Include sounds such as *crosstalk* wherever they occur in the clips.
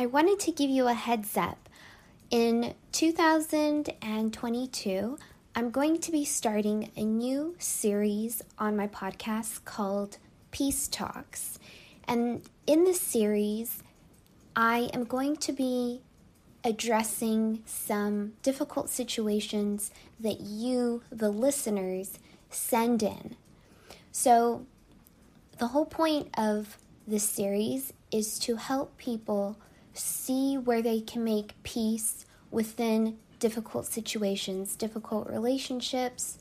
I wanted to give you a heads up. In 2022, I'm going to be starting a new series on my podcast called Peace Talks. And in this series, I am going to be addressing some difficult situations that you, the listeners, send in. So, the whole point of this series is to help people see where they can make peace within difficult situations, difficult relationships,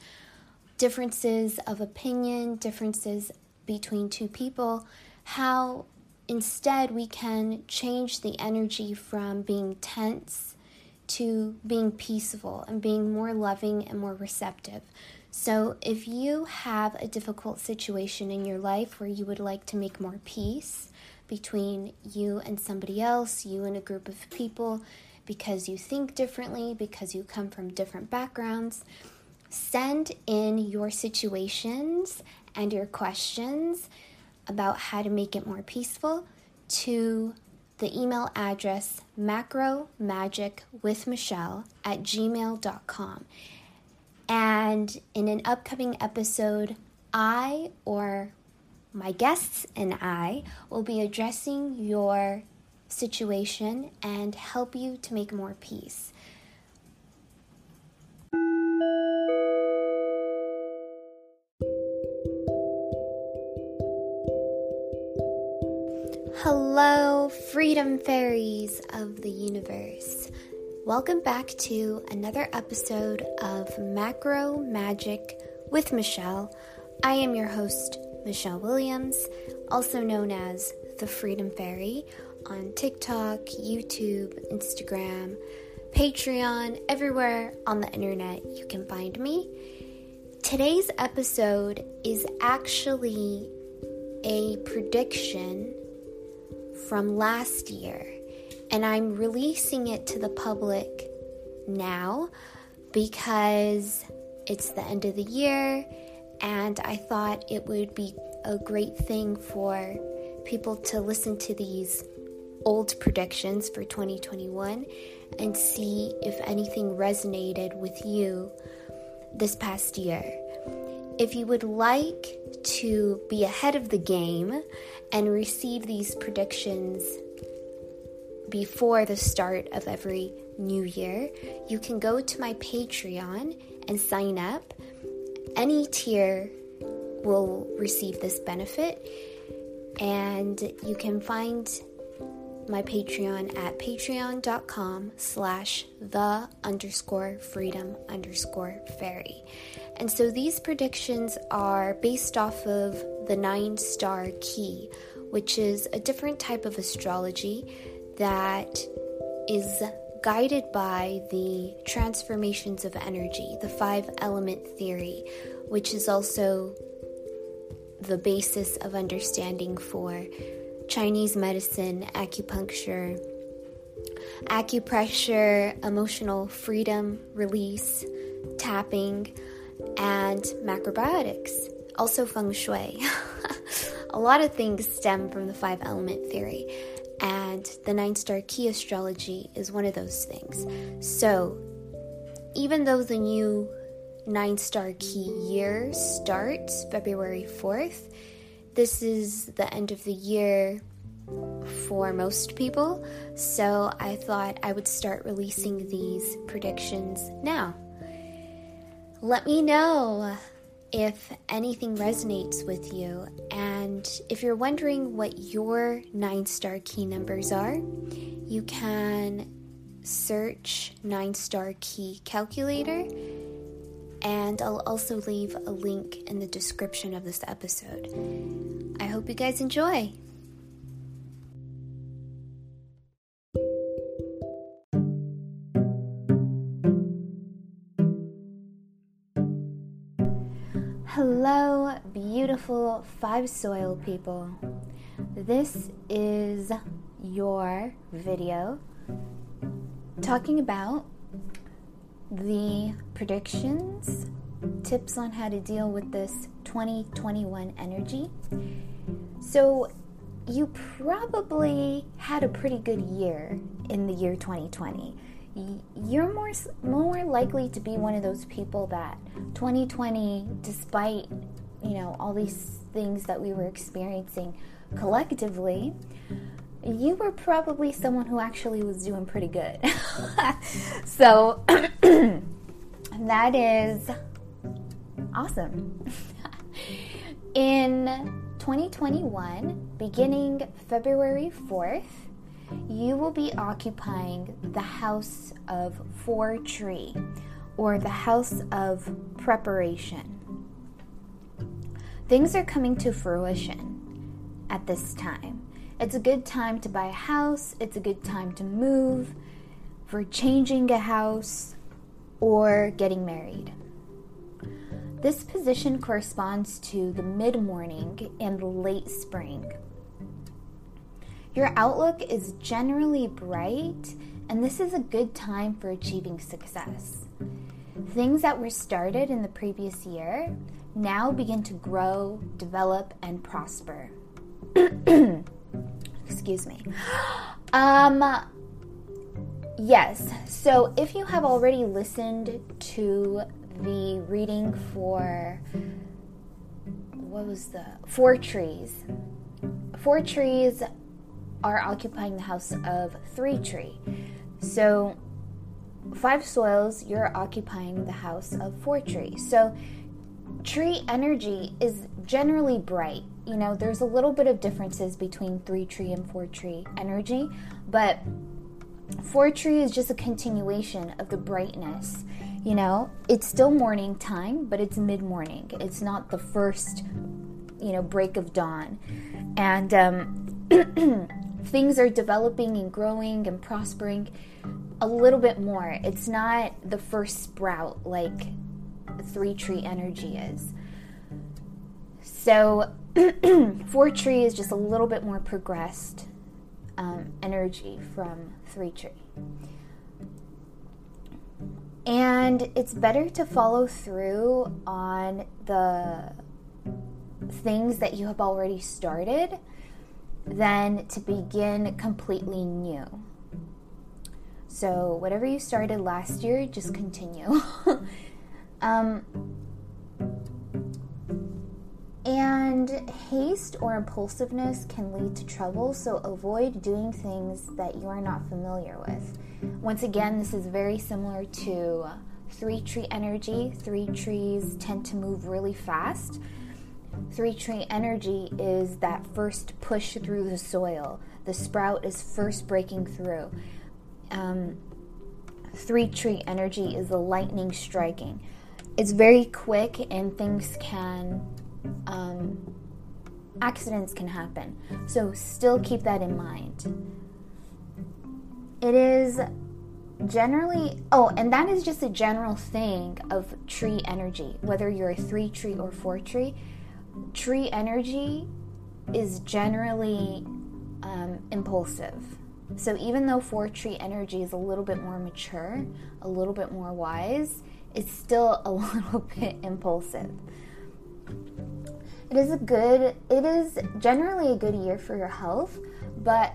differences of opinion, differences between two people, how instead we can change the energy from being tense to being peaceful and being more loving and more receptive. So, if you have a difficult situation in your life where you would like to make more peace between you and somebody else, you and a group of people, because you think differently, because you come from different backgrounds, send in your situations and your questions about how to make it more peaceful to the email address macromagicwithmichelle at gmail.com. And in an upcoming episode, I or my guests and I will be addressing your situation and help you to make more peace. Hello, freedom fairies of the universe. Welcome back to another episode of Macro Magic with Michelle. I am your host, Michelle Williams, also known as the Freedom Fairy, on TikTok, YouTube, Instagram, Patreon, everywhere on the internet you can find me. Today's episode is actually a prediction from last year, and I'm releasing it to the public now because it's the end of the year, and I thought it would be a great thing for people to listen to these old predictions for 2021 and see if anything resonated with you this past year. If you would like to be ahead of the game and receive these predictions before the start of every new year, you can go to my Patreon and sign up. Any tier will receive this benefit, and you can find my Patreon at patreon.com slash the underscore freedom underscore fairy. And so these predictions are based off of the nine star key, which is a different type of astrology that is guided by the transformations of energy, the five element theory, which is also the basis of understanding for Chinese medicine, acupuncture, acupressure, emotional freedom, release, tapping, and macrobiotics. Also, feng shui. *laughs* a lot of things stem from the five element theory, and the nine star key astrology is one of those things. So, even though the new nine star key year starts February 4th, this is the end of the year for most people, so I thought I would start releasing these predictions now. Let me know if anything resonates with you, and if you're wondering what your nine star key numbers are, you can search nine star key calculator and I'll also leave a link in the description of this episode. I hope you guys enjoy. Hello, beautiful five soil people. This is your video talking about the predictions, tips on how to deal with this 2021 energy. So, you probably had a pretty good year in the year 2020. You're more more likely to be one of those people that 2020 despite, you know, all these things that we were experiencing collectively, you were probably someone who actually was doing pretty good. *laughs* so *clears throat* that is awesome. *laughs* In 2021, beginning February 4th, you will be occupying the house of four tree or the house of preparation. Things are coming to fruition at this time. It's a good time to buy a house, it's a good time to move, for changing a house, or getting married. This position corresponds to the mid morning and late spring. Your outlook is generally bright, and this is a good time for achieving success. Things that were started in the previous year now begin to grow, develop, and prosper. *clears throat* Excuse me. Um, yes, so if you have already listened to the reading for what was the four trees, four trees are occupying the house of three tree. So, five soils, you're occupying the house of four tree. So, tree energy is generally bright you know, there's a little bit of differences between three tree and four tree energy, but four tree is just a continuation of the brightness. You know, it's still morning time, but it's mid morning. It's not the first, you know, break of dawn. And um, *clears throat* things are developing and growing and prospering a little bit more. It's not the first sprout like three tree energy is. So, *clears throat* four tree is just a little bit more progressed um, energy from three tree. And it's better to follow through on the things that you have already started than to begin completely new. So, whatever you started last year, just continue. *laughs* um, and haste or impulsiveness can lead to trouble, so avoid doing things that you are not familiar with. Once again, this is very similar to three tree energy. Three trees tend to move really fast. Three tree energy is that first push through the soil, the sprout is first breaking through. Um, three tree energy is the lightning striking. It's very quick and things can um, accidents can happen. So, still keep that in mind. It is generally, oh, and that is just a general thing of tree energy, whether you're a three tree or four tree. Tree energy is generally um, impulsive. So, even though four tree energy is a little bit more mature, a little bit more wise, it's still a *laughs* little bit impulsive. It is a good, it is generally a good year for your health, but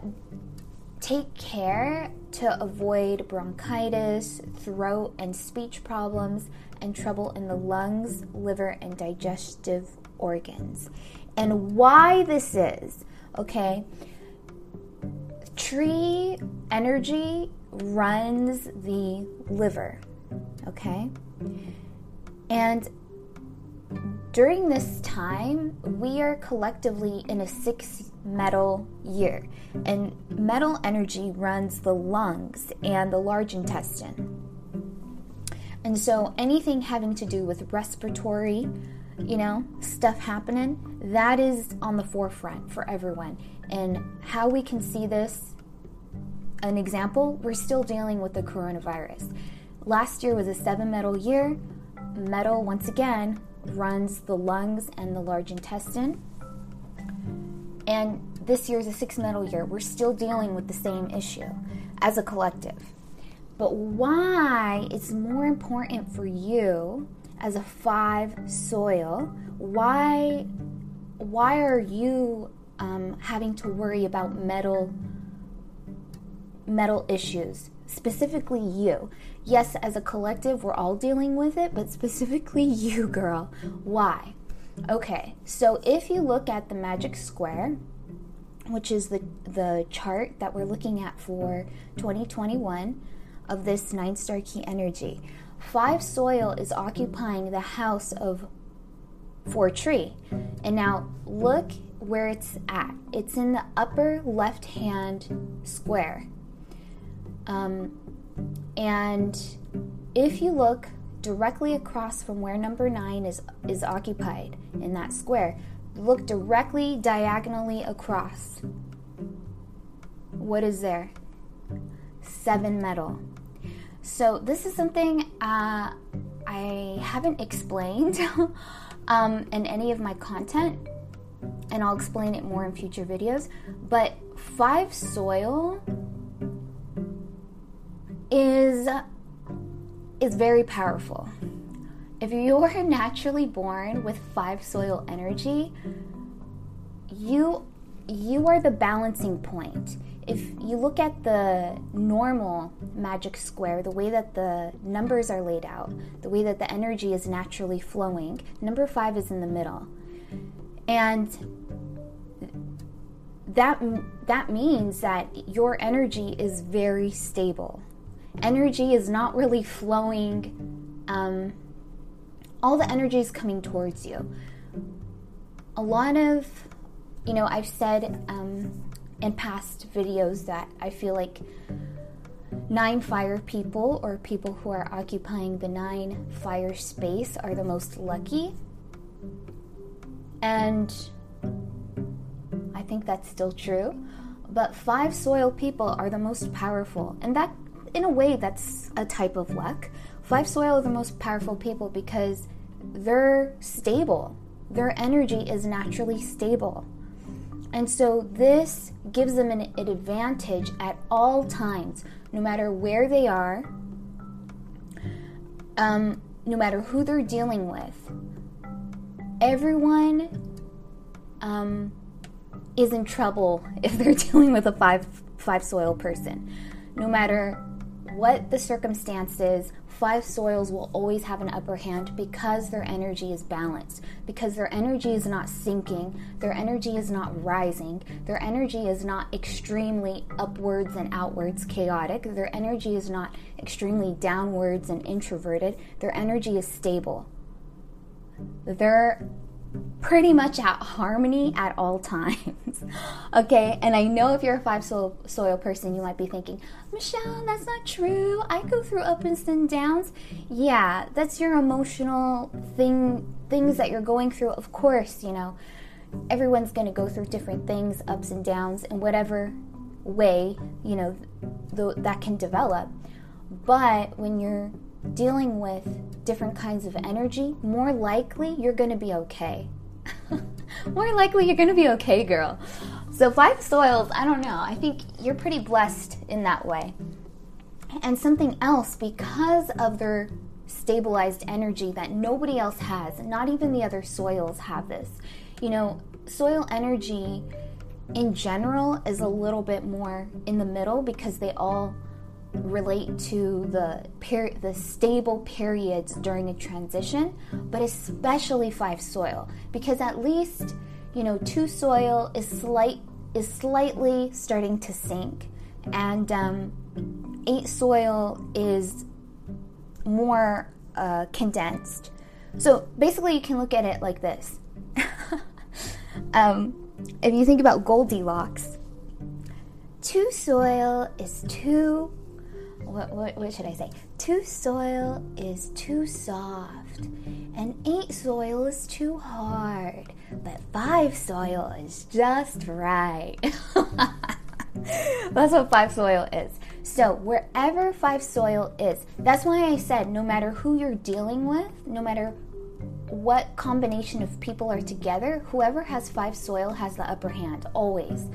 take care to avoid bronchitis, throat and speech problems, and trouble in the lungs, liver, and digestive organs. And why this is, okay? Tree energy runs the liver, okay? And during this time, we are collectively in a six metal year, and metal energy runs the lungs and the large intestine. And so, anything having to do with respiratory, you know, stuff happening, that is on the forefront for everyone. And how we can see this, an example, we're still dealing with the coronavirus. Last year was a seven metal year. Metal, once again, runs the lungs and the large intestine. And this year is a six metal year. We're still dealing with the same issue as a collective. But why it's more important for you as a five soil, why why are you um, having to worry about metal metal issues? Specifically you. Yes as a collective we're all dealing with it but specifically *laughs* you girl. Why? Okay so if you look at the magic square which is the the chart that we're looking at for 2021 of this nine star key energy five soil is occupying the house of four tree and now look where it's at. It's in the upper left hand square. Um, and if you look directly across from where number nine is, is occupied in that square, look directly diagonally across. What is there? Seven metal. So, this is something uh, I haven't explained *laughs* um, in any of my content and I'll explain it more in future videos. But five soil is is very powerful. If you're naturally born with five soil energy, you you are the balancing point. If you look at the normal magic square, the way that the numbers are laid out, the way that the energy is naturally flowing, number five is in the middle. And that that means that your energy is very stable. Energy is not really flowing. Um, all the energy is coming towards you. A lot of, you know, I've said um, in past videos that I feel like nine fire people or people who are occupying the nine fire space are the most lucky. And I think that's still true. But five soil people are the most powerful. And that, in a way, that's a type of luck. Five soil are the most powerful people because they're stable, their energy is naturally stable. And so this gives them an, an advantage at all times, no matter where they are, um, no matter who they're dealing with. Everyone um, is in trouble *laughs* if they're dealing with a five five soil person. No matter what the circumstances, five soils will always have an upper hand because their energy is balanced, because their energy is not sinking, their energy is not rising, their energy is not extremely upwards and outwards chaotic, their energy is not extremely downwards and introverted, their energy is stable. Their pretty much at harmony at all times. *laughs* okay, and I know if you're a five soil, soil person, you might be thinking, Michelle, that's not true. I go through ups and downs. Yeah, that's your emotional thing, things that you're going through. Of course, you know, everyone's going to go through different things, ups and downs, in whatever way, you know, th- that can develop. But when you're dealing with different kinds of energy, more likely you're going to be okay. *laughs* more likely you're going to be okay, girl. So, five soils, I don't know. I think you're pretty blessed in that way. And something else, because of their stabilized energy that nobody else has, not even the other soils have this. You know, soil energy in general is a little bit more in the middle because they all relate to the per- the stable periods during a transition, but especially five soil because at least you know two soil is slight is slightly starting to sink, and um, eight soil is more uh, condensed. So basically, you can look at it like this. *laughs* um, if you think about Goldilocks, two soil is too what, what, what should I say? Two soil is too soft, and eight soil is too hard, but five soil is just right. *laughs* that's what five soil is. So, wherever five soil is, that's why I said no matter who you're dealing with, no matter what combination of people are together, whoever has five soil has the upper hand, always.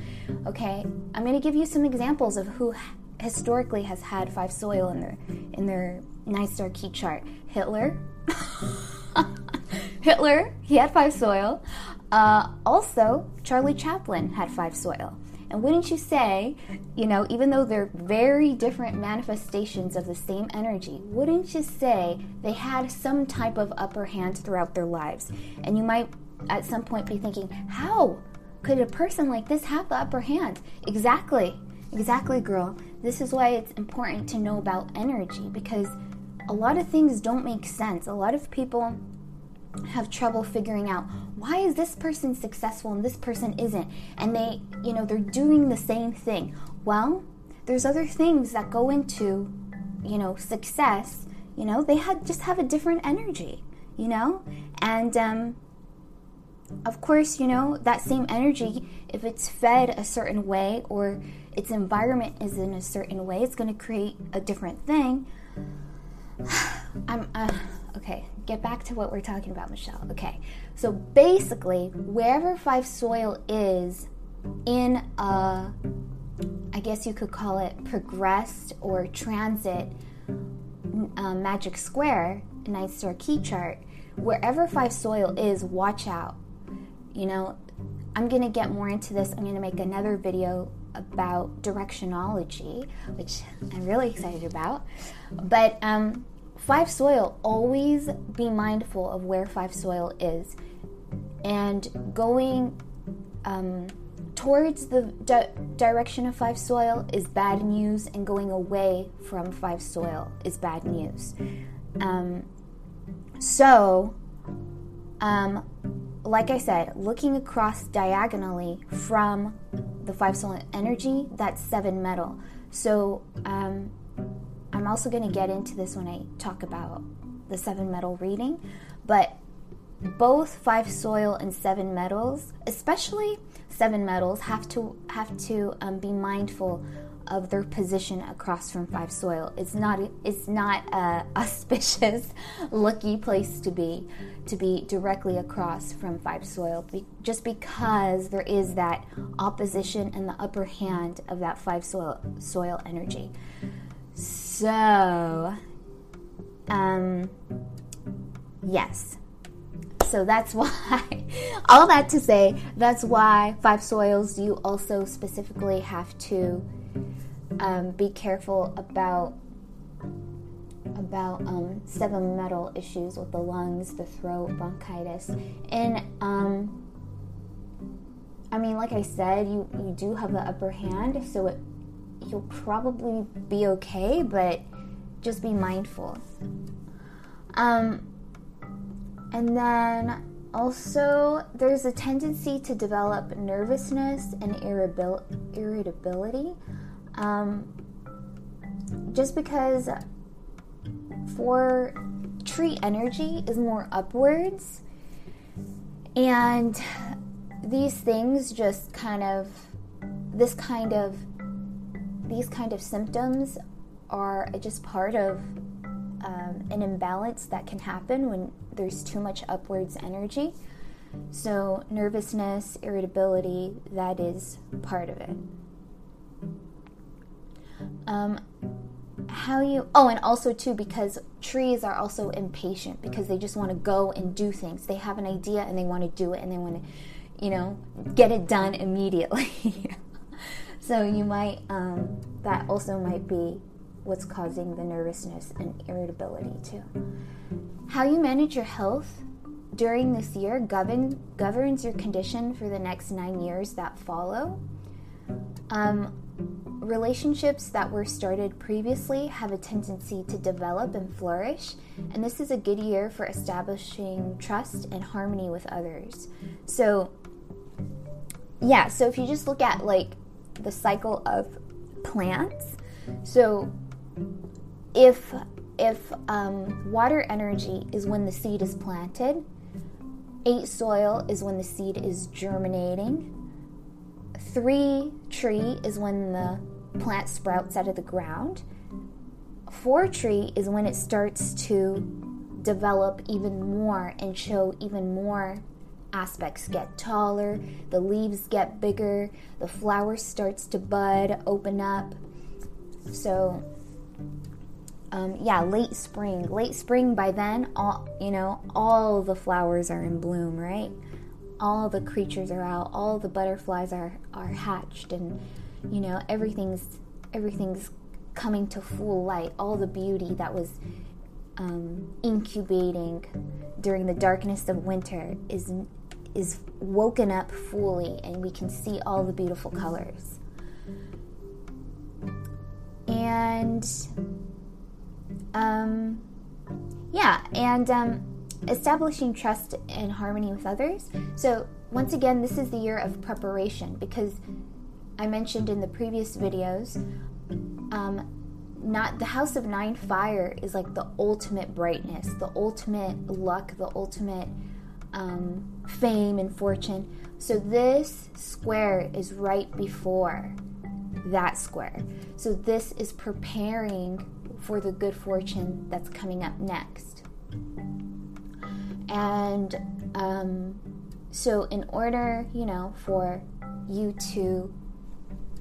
Okay? I'm going to give you some examples of who historically has had five soil in their in their nine star key chart. Hitler, *laughs* Hitler, he had five soil. Uh, also, Charlie Chaplin had five soil. And wouldn't you say, you know, even though they're very different manifestations of the same energy, wouldn't you say they had some type of upper hand throughout their lives? And you might at some point be thinking, how could a person like this have the upper hand? Exactly, exactly, girl. This is why it's important to know about energy because a lot of things don't make sense. A lot of people have trouble figuring out why is this person successful and this person isn't? And they you know they're doing the same thing. Well there's other things that go into you know success. You know they had just have a different energy you know? And um of course you know that same energy if it's fed a certain way or its environment is in a certain way it's going to create a different thing *sighs* i'm uh, okay get back to what we're talking about, Michelle. Okay, so basically, wherever five soil is in a, I guess you could call it progressed or transit um, magic square, Ninth Star key chart, wherever five soil is, watch out. You know, I'm going to get more into this. I'm going to make another video about directionology, which I'm really excited about. But um, Five soil, always be mindful of where five soil is. And going um, towards the di- direction of five soil is bad news, and going away from five soil is bad news. Um, so, um, like I said, looking across diagonally from the five soil energy, that's seven metal. So, um, I'm also going to get into this when I talk about the seven metal reading, but both five soil and seven metals, especially seven metals, have to have to um, be mindful of their position across from five soil. It's not it's not a *laughs* auspicious, lucky place to be to be directly across from five soil, just because there is that opposition and the upper hand of that five soil soil energy. So, um, yes. So that's *laughs* why, all that to say, that's why five soils, you also specifically have to um, be careful about about um, seven metal issues with the lungs, the throat, bronchitis, and um, I mean, like I said, you you do have the upper hand, so it you'll probably be okay, but just be mindful. Um, and then also, there's a tendency to develop nervousness and irritability. Um, just because four tree energy is more upwards, and these things just kind of, this kind of these kind of symptoms are just part of um, an imbalance that can happen when there's too much upwards energy. So, nervousness, irritability, that is part of it. Um, how you, oh, and also too, because trees are also impatient because they just want to go and do things. They have an idea and they want to do it and they want to, you know, get it done immediately. *laughs* So you might, um, that also might be what's causing the nervousness and irritability too. How you manage your health during this year govern, governs your condition for the next nine years that follow. Um, relationships that were started previously have a tendency to develop and flourish, and this is a good year for establishing trust and harmony with others. So, yeah, so if you just look at like the cycle of plants. So if if um, water energy is when the seed is planted, eight soil is when the seed is germinating, three tree is when the plant sprouts out of the ground, four tree is when it starts to develop even more and show even more aspects get taller, the leaves get bigger, the flower starts to bud, open up. So, um, yeah, late spring. Late spring, by then, all you know, all the flowers are in bloom, right? all the creatures are out, all the butterflies are are hatched, and you know everything's everything's coming to full light. All the beauty that was um, incubating during the darkness of winter is is woken up fully, and we can see all the beautiful colors. And um, yeah, and um, establishing trust and harmony with others. So, once again, this is the year of preparation because I mentioned in the previous videos, um, not the house of nine fire is like the ultimate brightness, the ultimate luck, the ultimate um, fame and fortune. So, this square is right before that square. So, this is preparing for the good fortune that's coming up next. And um, so, in order, you know, for you to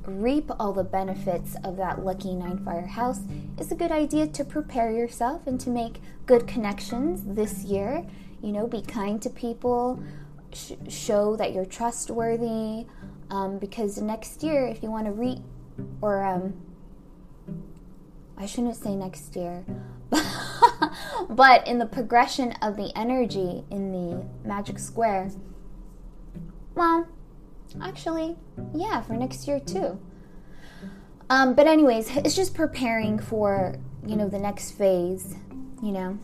reap all the benefits of that lucky nine fire house, it's a good idea to prepare yourself and to make good connections this year. You know, be kind to people, sh- show that you're trustworthy, um, because next year, if you want to reap or um, I shouldn't say next year, *laughs* but in the progression of the energy in the magic square, well, actually, yeah, for next year too. Um, but anyways, it's just preparing for you know the next phase. You know,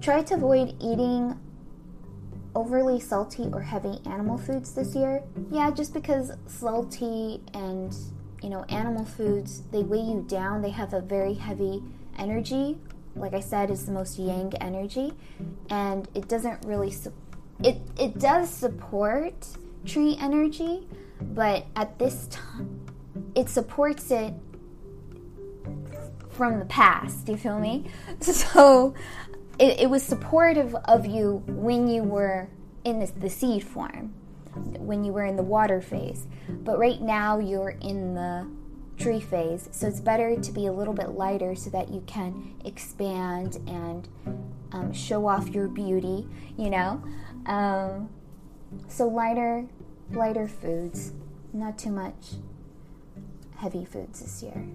try to avoid eating overly salty or heavy animal foods this year. Yeah, just because salty and you know, animal foods, they weigh you down. They have a very heavy energy. Like I said, is the most yang energy, and it doesn't really su- it it does support tree energy, but at this time, it supports it from the past. Do you feel me? *laughs* So it, it was supportive of you when you were in this, the seed form when you were in the water phase. But right now you're in the tree phase, so it's better to be a little bit lighter so that you can expand and um, show off your beauty, you know? Um, so lighter, lighter foods, not too much heavy foods this year.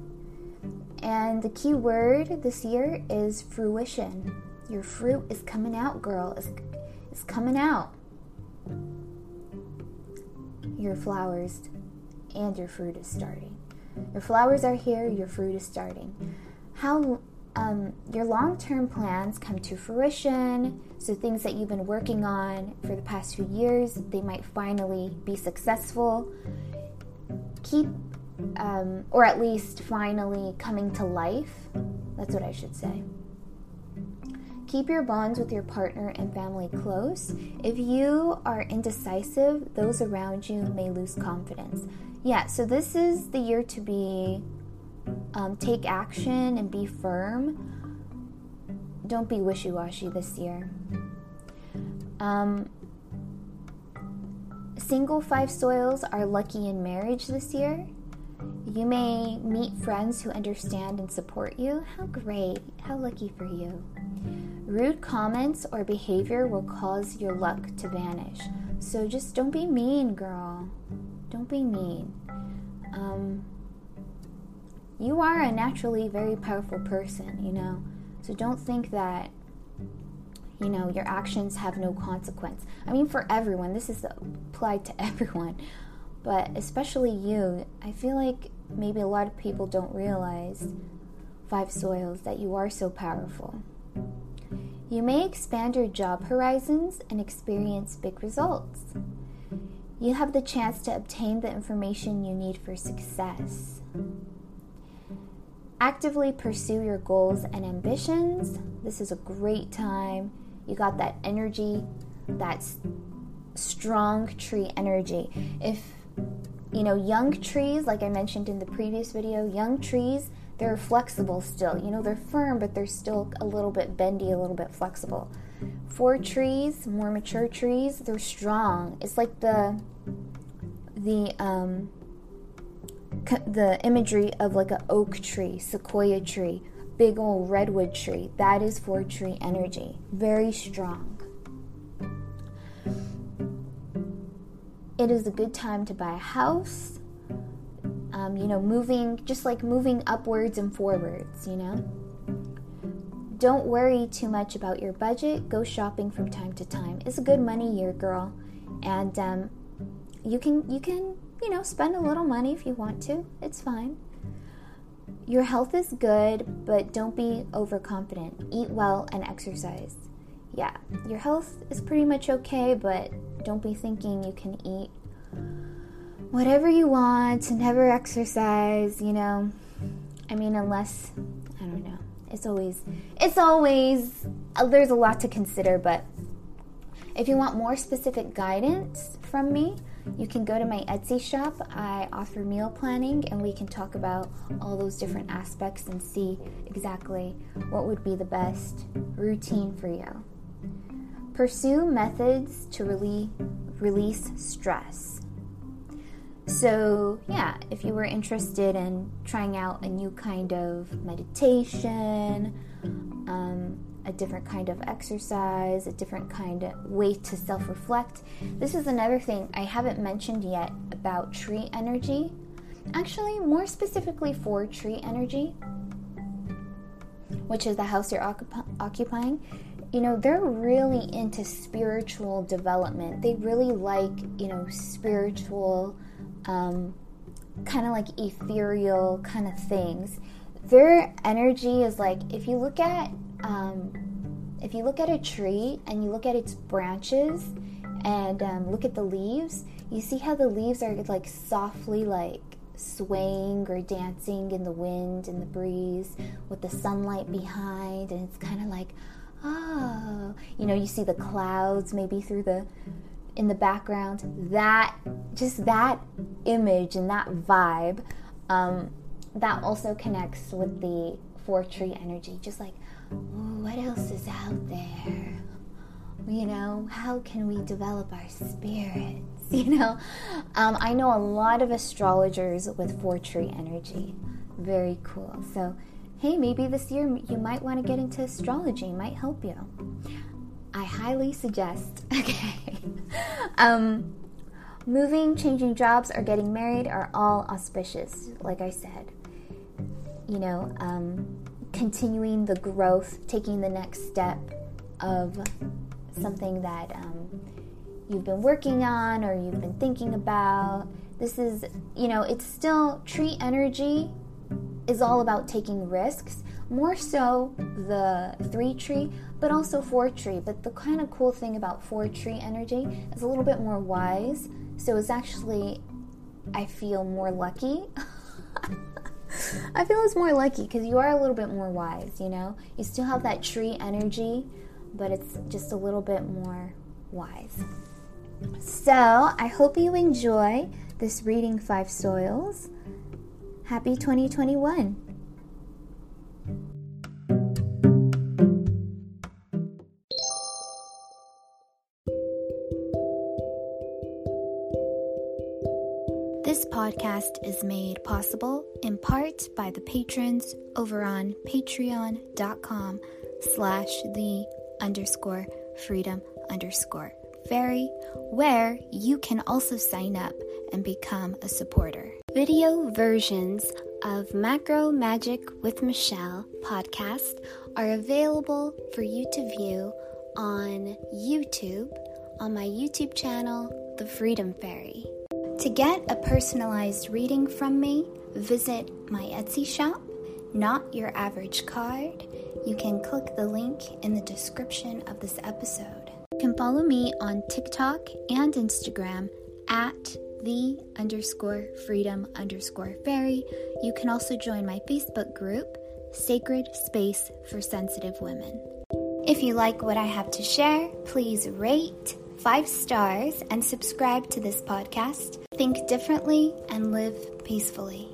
And the key word this year is fruition. Your fruit is coming out, girl. It's, it's coming out your flowers and your fruit is starting. Your flowers are here, your fruit is starting. How um, your long term plans come to fruition. So, things that you've been working on for the past few years, they might finally be successful. Keep, um, or at least finally coming to life. That's what I should say. Keep your bonds with your partner and family close. If you are indecisive, those around you may lose confidence. Yeah, so this is the year to be um, take action and be firm. Don't be wishy washy this year. Um, single five soils are lucky in marriage this year. You may meet friends who understand and support you. How great! How lucky for you. Rude comments or behavior will cause your luck to vanish. So just don't be mean, girl. Don't be mean. Um, you are a naturally very powerful person, you know. So don't think that, you know, your actions have no consequence. I mean, for everyone, this is applied to *laughs* everyone, but especially you. I feel like maybe a lot of people don't realize, five soils, that you are so powerful. You may expand your job horizons and experience big results. You have the chance to obtain the information you need for success. Actively pursue your goals and ambitions. This is a great time. You got that energy, that strong tree energy. If you know, young trees, like I mentioned in the previous video, young trees they're flexible still. You know, they're firm, but they're still a little bit bendy, a little bit flexible. Four trees, more mature trees, they're strong. It's like the the um the imagery of like an oak tree, sequoia tree, big old redwood tree. That is four tree energy. Very strong. it is a good time to buy a house. Um, you know, moving, just like moving upwards and forwards, you know? Don't worry too much about your budget. Go shopping from time to time. It's a good money year, girl. And um, you can, you can, you know, spend a little money if you want to. It's fine. Your health is good, but don't be overconfident. Eat well and exercise. Yeah, your health is pretty much okay, but don't be thinking you can eat whatever you want, never exercise, you know. I mean, unless, I don't know. It's always, it's always, uh, there's a lot to consider, but if you want more specific guidance from me, you can go to my Etsy shop. I offer meal planning, and we can talk about all those different aspects and see exactly what would be the best routine for you. Pursue methods to really release stress. So, yeah, if you were interested in trying out a new kind of meditation, um, a different kind of exercise, a different kind of way to self reflect. This is another thing I haven't mentioned yet about tree energy. Actually, more specifically for tree energy, which is the house you're occup- occupying. You know, they're really into spiritual development. They really like, you know, spiritual, um, kind of like ethereal kind of things. Their energy is like, if you look at um, if you look at a tree and you look at its branches and um, look at the leaves, you see how the leaves are like softly like swaying or dancing in the wind and the breeze with the sunlight behind, and it's kind of like, oh, you know, you see the clouds maybe through the in the background. That just that image and that vibe, um, that also connects with the four tree energy. Just like what else is out there? You know, how can we develop our spirits? *laughs* You know, um, I know a lot of astrologers with four tree energy. Very cool. So, hey, maybe this year you might want to get into astrology, might help you. I highly suggest. *laughs* Okay. um, moving, changing jobs, or getting married are all auspicious, like I said. You know, um, continuing the growth, taking the next step of something that um, you've been working on or you've been thinking about. This is, you know, it's still tree energy is all about taking risks, more so the three tree, but also four tree. But the kind of cool thing about four tree energy is a little bit more wise. So it's actually, I feel more lucky. *laughs* I feel it's more lucky because you are a little bit more wise, you know? You still have that tree energy, but it's just a little bit more wise. So, I hope you enjoy this reading five soils. Happy 2021. Podcast is made possible in part by the patrons over on patreon.com slash the underscore freedom underscore fairy, where you can also sign up and become a supporter. Video versions of Macro Magic with Michelle podcast are available for you to view on YouTube on my YouTube channel, The Freedom Fairy. To get a personalized reading from me, visit my Etsy shop, Not Your Average Card. You can click the link in the description of this episode. You can follow me on TikTok and Instagram at the underscore freedom underscore fairy. You can also join my Facebook group, Sacred Space for Sensitive Women. If you like what I have to share, please rate, five stars, and subscribe to this podcast. Think differently and live peacefully.